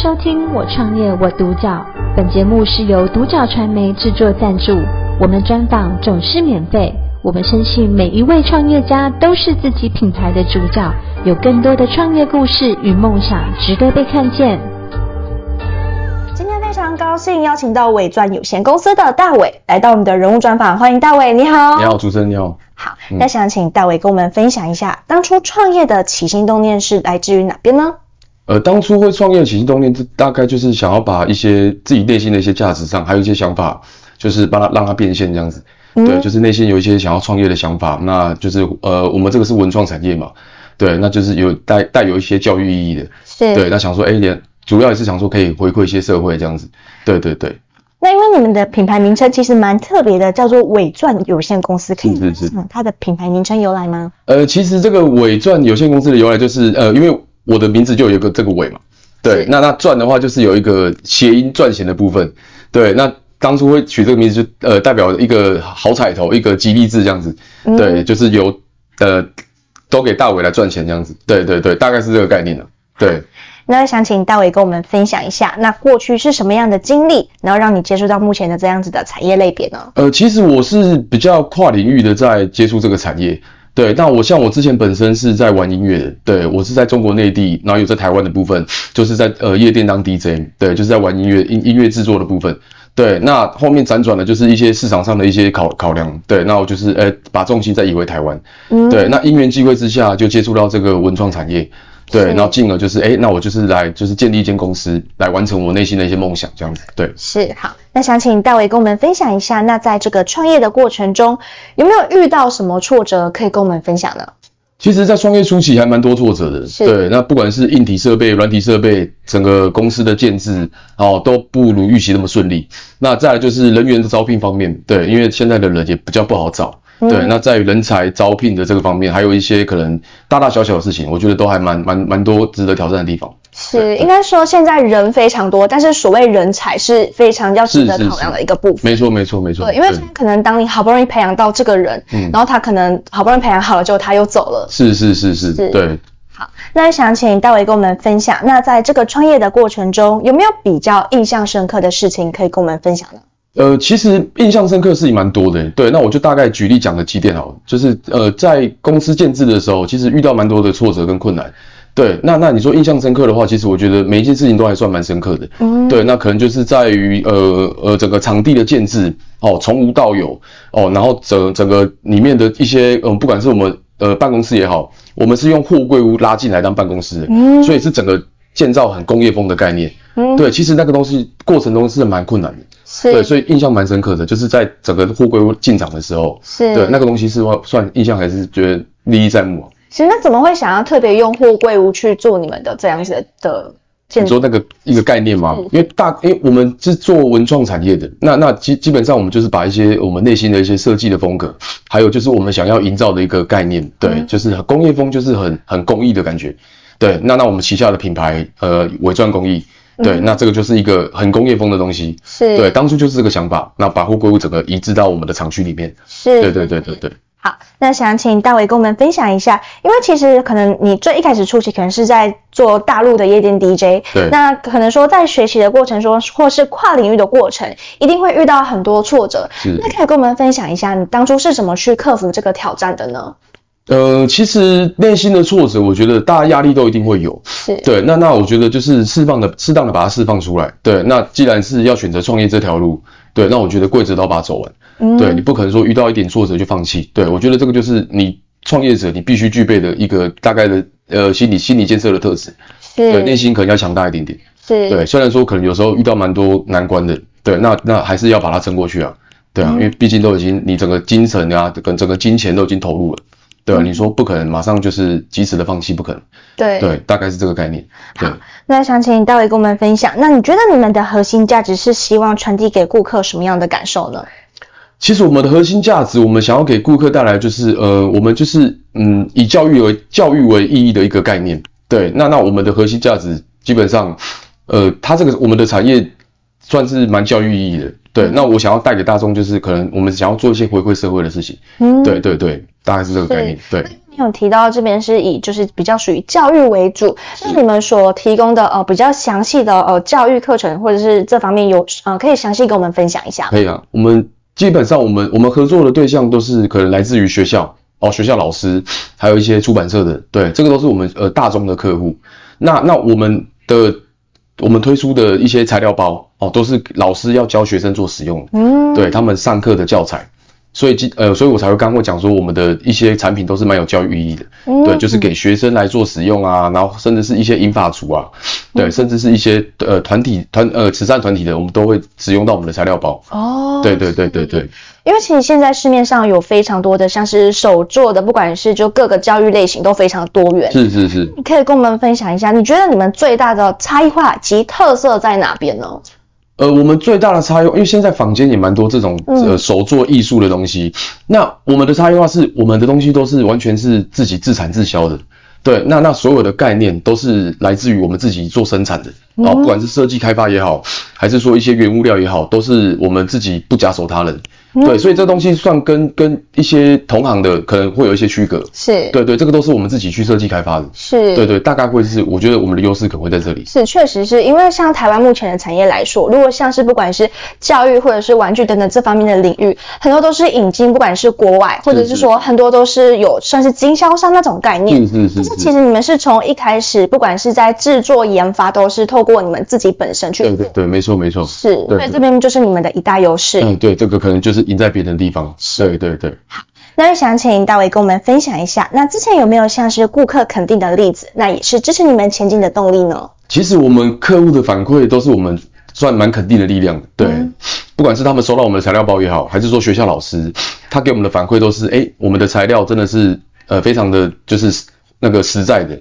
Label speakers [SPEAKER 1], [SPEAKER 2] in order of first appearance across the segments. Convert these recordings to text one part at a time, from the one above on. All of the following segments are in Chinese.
[SPEAKER 1] 收听《我创业我独角》，本节目是由独角传媒制作赞助，我们专访总是免费。我们相信每一位创业家都是自己品牌的主角，有更多的创业故事与梦想值得被看见。
[SPEAKER 2] 今天非常高兴邀请到伟钻有限公司的大伟来到我们的人物专访，欢迎大伟，你好。
[SPEAKER 3] 你好，主持人你好。
[SPEAKER 2] 好，那想请大伟跟我们分享一下，当初创业的起心动念是来自于哪边呢？
[SPEAKER 3] 呃，当初会创业的起心动念，这大概就是想要把一些自己内心的一些价值上，还有一些想法，就是帮他让他变现这样子。嗯、对，就是内心有一些想要创业的想法，那就是呃，我们这个是文创产业嘛，对，那就是有带带有一些教育意义的。是。对，那想说，哎，连主要也是想说可以回馈一些社会这样子。对对对。
[SPEAKER 2] 那因为你们的品牌名称其实蛮特别的，叫做伟钻有限公司，可以是是是。它的品牌名称由来吗？
[SPEAKER 3] 呃，其实这个伟钻有限公司的由来就是呃，因为。我的名字就有一个这个尾嘛，对，那那赚的话就是有一个谐音赚钱的部分，对，那当初会取这个名字就呃代表一个好彩头，一个吉利字这样子，对，就是由呃都给大伟来赚钱这样子，对对对，大概是这个概念了，对。
[SPEAKER 2] 那想请大伟跟我们分享一下，那过去是什么样的经历，然后让你接触到目前的这样子的产业类别呢？
[SPEAKER 3] 呃，其实我是比较跨领域的在接触这个产业。对，那我像我之前本身是在玩音乐的，对，我是在中国内地，然后有在台湾的部分，就是在呃夜店当 DJ，对，就是在玩音乐音音乐制作的部分，对，那后面辗转的就是一些市场上的一些考考量，对，那我就是呃把重心再移回台湾，嗯，对，那因缘际会之下就接触到这个文创产业。对，然后进而就是，哎，那我就是来，就是建立一间公司，来完成我内心的一些梦想，这样子。对，
[SPEAKER 2] 是好。那想请戴维跟我们分享一下，那在这个创业的过程中，有没有遇到什么挫折可以跟我们分享呢？
[SPEAKER 3] 其实，在创业初期还蛮多挫折的。是。对，那不管是硬体设备、软体设备，整个公司的建制，哦，都不如预期那么顺利。那再来就是人员的招聘方面，对，因为现在的人也比较不好找。对，那在于人才招聘的这个方面，还有一些可能大大小小的事情，我觉得都还蛮蛮蛮多值得挑战的地方。
[SPEAKER 2] 是，应该说现在人非常多，但是所谓人才是非常要值得考量的一个部分。
[SPEAKER 3] 没错，没错，没错。
[SPEAKER 2] 对，因为可能当你好不容易培养到这个人，嗯，然后他可能好不容易培养好了之后，他又走了。
[SPEAKER 3] 是是是是，是，对。
[SPEAKER 2] 好，那想请大伟跟我们分享，那在这个创业的过程中，有没有比较印象深刻的事情可以跟我们分享呢？
[SPEAKER 3] 呃，其实印象深刻事情蛮多的，对，那我就大概举例讲个几点好了，就是呃，在公司建制的时候，其实遇到蛮多的挫折跟困难，对，那那你说印象深刻的话，其实我觉得每一件事情都还算蛮深刻的，嗯，对，那可能就是在于呃呃整个场地的建制哦，从无到有哦，然后整整个里面的一些嗯、呃，不管是我们呃办公室也好，我们是用货柜屋拉进来当办公室的，嗯，所以是整个建造很工业风的概念，嗯，对，其实那个东西过程中是蛮困难的。是对，所以印象蛮深刻的，就是在整个货柜进场的时候，是对那个东西是算印象还是觉得历历在目啊？
[SPEAKER 2] 其实那怎么会想要特别用货柜屋去做你们的这样子的建筑？
[SPEAKER 3] 你说那个一个概念吗？因为大，因为我们是做文创产业的，那那基基本上我们就是把一些我们内心的一些设计的风格，还有就是我们想要营造的一个概念，对，嗯、就是工业风，就是很很工艺的感觉，对。那那我们旗下的品牌，呃，伪钻工艺。对，那这个就是一个很工业风的东西，是。对，当初就是这个想法，那把货柜屋整个移植到我们的厂区里面，是，对对对对对。
[SPEAKER 2] 好，那想请大伟跟我们分享一下，因为其实可能你最一开始初期可能是在做大陆的夜店 DJ，对，那可能说在学习的过程中，或是跨领域的过程，一定会遇到很多挫折，是，那可以跟我们分享一下，你当初是怎么去克服这个挑战的呢？
[SPEAKER 3] 呃，其实内心的挫折，我觉得大家压力都一定会有。是，对，那那我觉得就是释放的，适当的把它释放出来。对，那既然是要选择创业这条路，对，那我觉得跪着都要把它走完。嗯，对，你不可能说遇到一点挫折就放弃。对，我觉得这个就是你创业者你必须具备的一个大概的呃心理心理建设的特质。是，对，内心可能要强大一点点。是，对，虽然说可能有时候遇到蛮多难关的，对，那那还是要把它撑过去啊。对啊，嗯，因为毕竟都已经你整个精神啊跟整个金钱都已经投入了。对啊，你说不可能马上就是及时的放弃，不可能。对对，大概是这个概念。对，
[SPEAKER 2] 那想请大伟跟我们分享，那你觉得你们的核心价值是希望传递给顾客什么样的感受呢？
[SPEAKER 3] 其实我们的核心价值，我们想要给顾客带来就是呃，我们就是嗯，以教育为教育为意义的一个概念。对，那那我们的核心价值基本上，呃，它这个我们的产业算是蛮教育意义的。对，那我想要带给大众就是可能我们想要做一些回馈社会的事情。嗯，对对对。大概是这个概念，对。
[SPEAKER 2] 有提到这边是以就是比较属于教育为主，那你们所提供的呃比较详细的呃教育课程或者是这方面有呃可以详细跟我们分享一下？
[SPEAKER 3] 可以啊，我们基本上我们我们合作的对象都是可能来自于学校哦，学校老师，还有一些出版社的，对，这个都是我们呃大众的客户。那那我们的我们推出的一些材料包哦，都是老师要教学生做使用，嗯，对他们上课的教材。所以，呃，所以我才会刚刚讲说，我们的一些产品都是蛮有教育意义的，嗯、对，就是给学生来做使用啊，然后甚至是一些银发族啊，对，嗯、甚至是一些呃团体团呃慈善团体的，我们都会使用到我们的材料包。哦，对对对对对。
[SPEAKER 2] 因为其实现在市面上有非常多的像是手作的，不管是就各个教育类型都非常多元。
[SPEAKER 3] 是是是。
[SPEAKER 2] 你可以跟我们分享一下，你觉得你们最大的差异化及特色在哪边呢？
[SPEAKER 3] 呃，我们最大的差异，因为现在坊间也蛮多这种呃手作艺术的东西。嗯、那我们的差异化是，我们的东西都是完全是自己自产自销的。对，那那所有的概念都是来自于我们自己做生产的。哦，不管是设计开发也好，还是说一些原物料也好，都是我们自己不假手他人。对，所以这东西算跟跟一些同行的可能会有一些区隔，
[SPEAKER 2] 是。
[SPEAKER 3] 对对，这个都是我们自己去设计开发的，
[SPEAKER 2] 是。对
[SPEAKER 3] 对，大概会是我觉得我们的优势可能会在这里，
[SPEAKER 2] 是确实是因为像台湾目前的产业来说，如果像是不管是教育或者是玩具等等这方面的领域，很多都是引进，不管是国外或者是说很多都是有算是经销商那种概念，
[SPEAKER 3] 是是是，
[SPEAKER 2] 是。其实你们是从一开始不管是在制作研发都是透过你们自己本身去，
[SPEAKER 3] 对对对，没错没错，
[SPEAKER 2] 是，所以这边就是你们的一大优势，
[SPEAKER 3] 嗯，对，这个可能就是赢在别的地方。对对对，
[SPEAKER 2] 好，那想请大伟跟我们分享一下，那之前有没有像是顾客肯定的例子，那也是支持你们前进的动力呢？
[SPEAKER 3] 其实我们客户的反馈都是我们算蛮肯定的力量，对，嗯、不管是他们收到我们的材料包也好，还是说学校老师，他给我们的反馈都是，哎、欸，我们的材料真的是呃非常的就是那个实在的，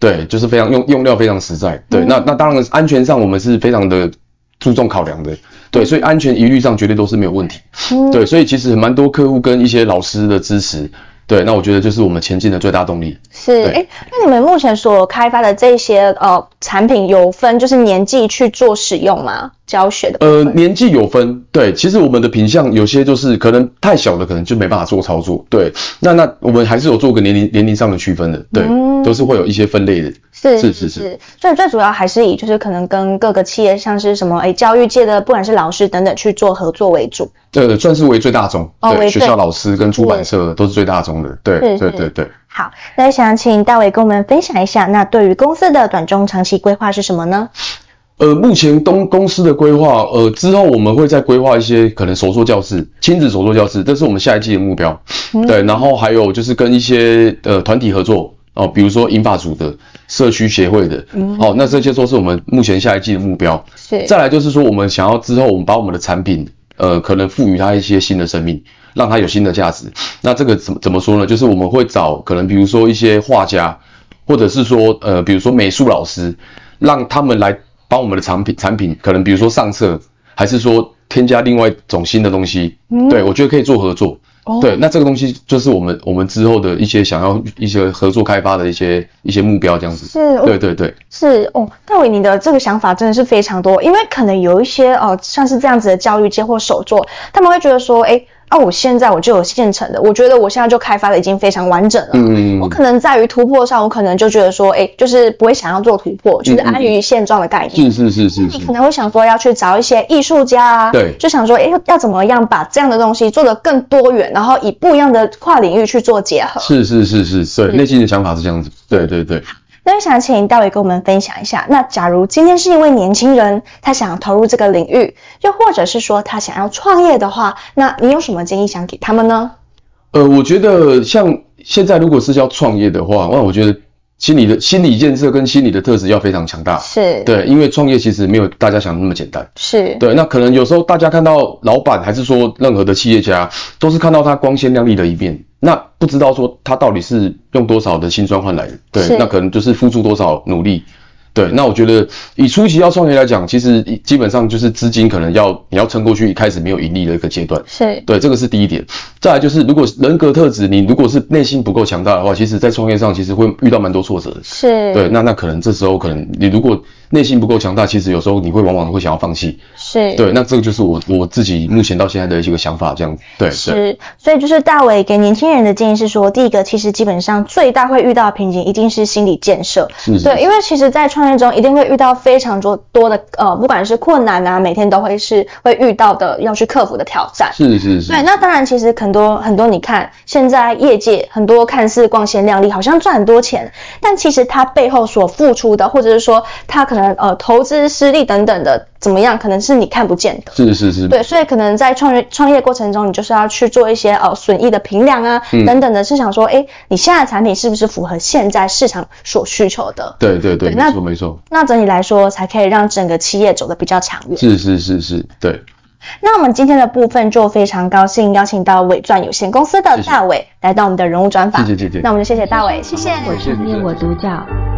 [SPEAKER 3] 对，就是非常用用料非常实在，对，嗯、那那当然安全上我们是非常的注重考量的。对，所以安全疑虑上绝对都是没有问题。嗯、对，所以其实蛮多客户跟一些老师的支持，对，那我觉得就是我们前进的最大动力。
[SPEAKER 2] 是，哎，那你们目前所开发的这些呃产品有分就是年纪去做使用吗？教学的？
[SPEAKER 3] 呃，年纪有分。对，其实我们的品相有些就是可能太小的，可能就没办法做操作。对，那那我们还是有做个年龄年龄上的区分的。对，嗯、都是会有一些分类的。
[SPEAKER 2] 是是是是，所以最主要还是以就是可能跟各个企业，像是什么诶教育界的，不管是老师等等去做合作为主。
[SPEAKER 3] 对，算是为最大宗。哦，对，学校老师跟出版社都是最大宗的。对对对对。
[SPEAKER 2] 好，那想请大伟跟我们分享一下，那对于公司的短中长期规划是什么呢？
[SPEAKER 3] 呃，目前东公司的规划，呃，之后我们会再规划一些可能手作教室、亲子手作教室，这是我们下一季的目标。嗯、对，然后还有就是跟一些呃团体合作。哦，比如说银发族的社区协会的，嗯，好，那这些都是我们目前下一季的目标。是，再来就是说，我们想要之后，我们把我们的产品，呃，可能赋予它一些新的生命，让它有新的价值。那这个怎么怎么说呢？就是我们会找可能比如说一些画家，或者是说呃，比如说美术老师，让他们来帮我们的产品产品，可能比如说上色，还是说添加另外一种新的东西。嗯，对，我觉得可以做合作。对，那这个东西就是我们我们之后的一些想要一些合作开发的一些一些目标，这样子。是，对对对，
[SPEAKER 2] 是哦。戴伟，你的这个想法真的是非常多，因为可能有一些哦，像是这样子的教育界或手作，他们会觉得说，诶啊，我现在我就有现成的，我觉得我现在就开发的已经非常完整了。嗯，我可能在于突破上，我可能就觉得说，诶，就是不会想要做突破，就是安于现状的概念。
[SPEAKER 3] 是是是是。
[SPEAKER 2] 你可能会想说要去找一些艺术家啊，
[SPEAKER 3] 对，
[SPEAKER 2] 就想说，诶，要怎么样把这样的东西做得更多元，然后以不一样的跨领域去做结合。
[SPEAKER 3] 是是是是，对，内心的想法是这样子。对对对。
[SPEAKER 2] 那我想请大伟跟我们分享一下，那假如今天是一位年轻人，他想要投入这个领域，又或者是说他想要创业的话，那你有什么建议想给他们呢？
[SPEAKER 3] 呃，我觉得像现在如果是要创业的话，那我觉得心理的心理建设跟心理的特质要非常强大。
[SPEAKER 2] 是。对，
[SPEAKER 3] 因为创业其实没有大家想的那么简单。
[SPEAKER 2] 是。
[SPEAKER 3] 对，那可能有时候大家看到老板，还是说任何的企业家，都是看到他光鲜亮丽的一面。那不知道说他到底是用多少的辛酸换来的，对，那可能就是付出多少努力，对。那我觉得以初期要创业来讲，其实基本上就是资金可能要你要撑过去，一开始没有盈利的一个阶段，
[SPEAKER 2] 是
[SPEAKER 3] 对，这个是第一点。再来就是如果人格特质，你如果是内心不够强大的话，其实在创业上其实会遇到蛮多挫折的，
[SPEAKER 2] 是对。
[SPEAKER 3] 那那可能这时候可能你如果内心不够强大，其实有时候你会往往会想要放弃。
[SPEAKER 2] 是，
[SPEAKER 3] 对，那这个就是我我自己目前到现在的一个想法，这样子。对，
[SPEAKER 2] 是，所以就是大伟给年轻人的建议是说，第一个其实基本上最大会遇到的瓶颈一定是心理建设。
[SPEAKER 3] 是，是。
[SPEAKER 2] 对，因为其实，在创业中一定会遇到非常多多的呃，不管是困难啊，每天都会是会遇到的要去克服的挑战。
[SPEAKER 3] 是是是。
[SPEAKER 2] 对，那当然，其实很多很多，你看现在业界很多看似光鲜亮丽，好像赚很多钱，但其实他背后所付出的，或者是说他可能呃投资失利等等的。怎么样？可能是你看不见的。
[SPEAKER 3] 是是是。
[SPEAKER 2] 对，所以可能在创业创业过程中，你就是要去做一些呃损益的评量啊，嗯、等等的，是想说，哎，你现在的产品是不是符合现在市场所需求的？
[SPEAKER 3] 对对对，对那没错没错。
[SPEAKER 2] 那整体来说，才可以让整个企业走得比较长远。
[SPEAKER 3] 是是是是，对。
[SPEAKER 2] 那我们今天的部分就非常高兴邀请到伟钻有限公司的大伟来到我们的人物专访。
[SPEAKER 3] 谢谢谢谢。
[SPEAKER 2] 那我们就谢谢大伟，谢谢。
[SPEAKER 1] 我是你我独角，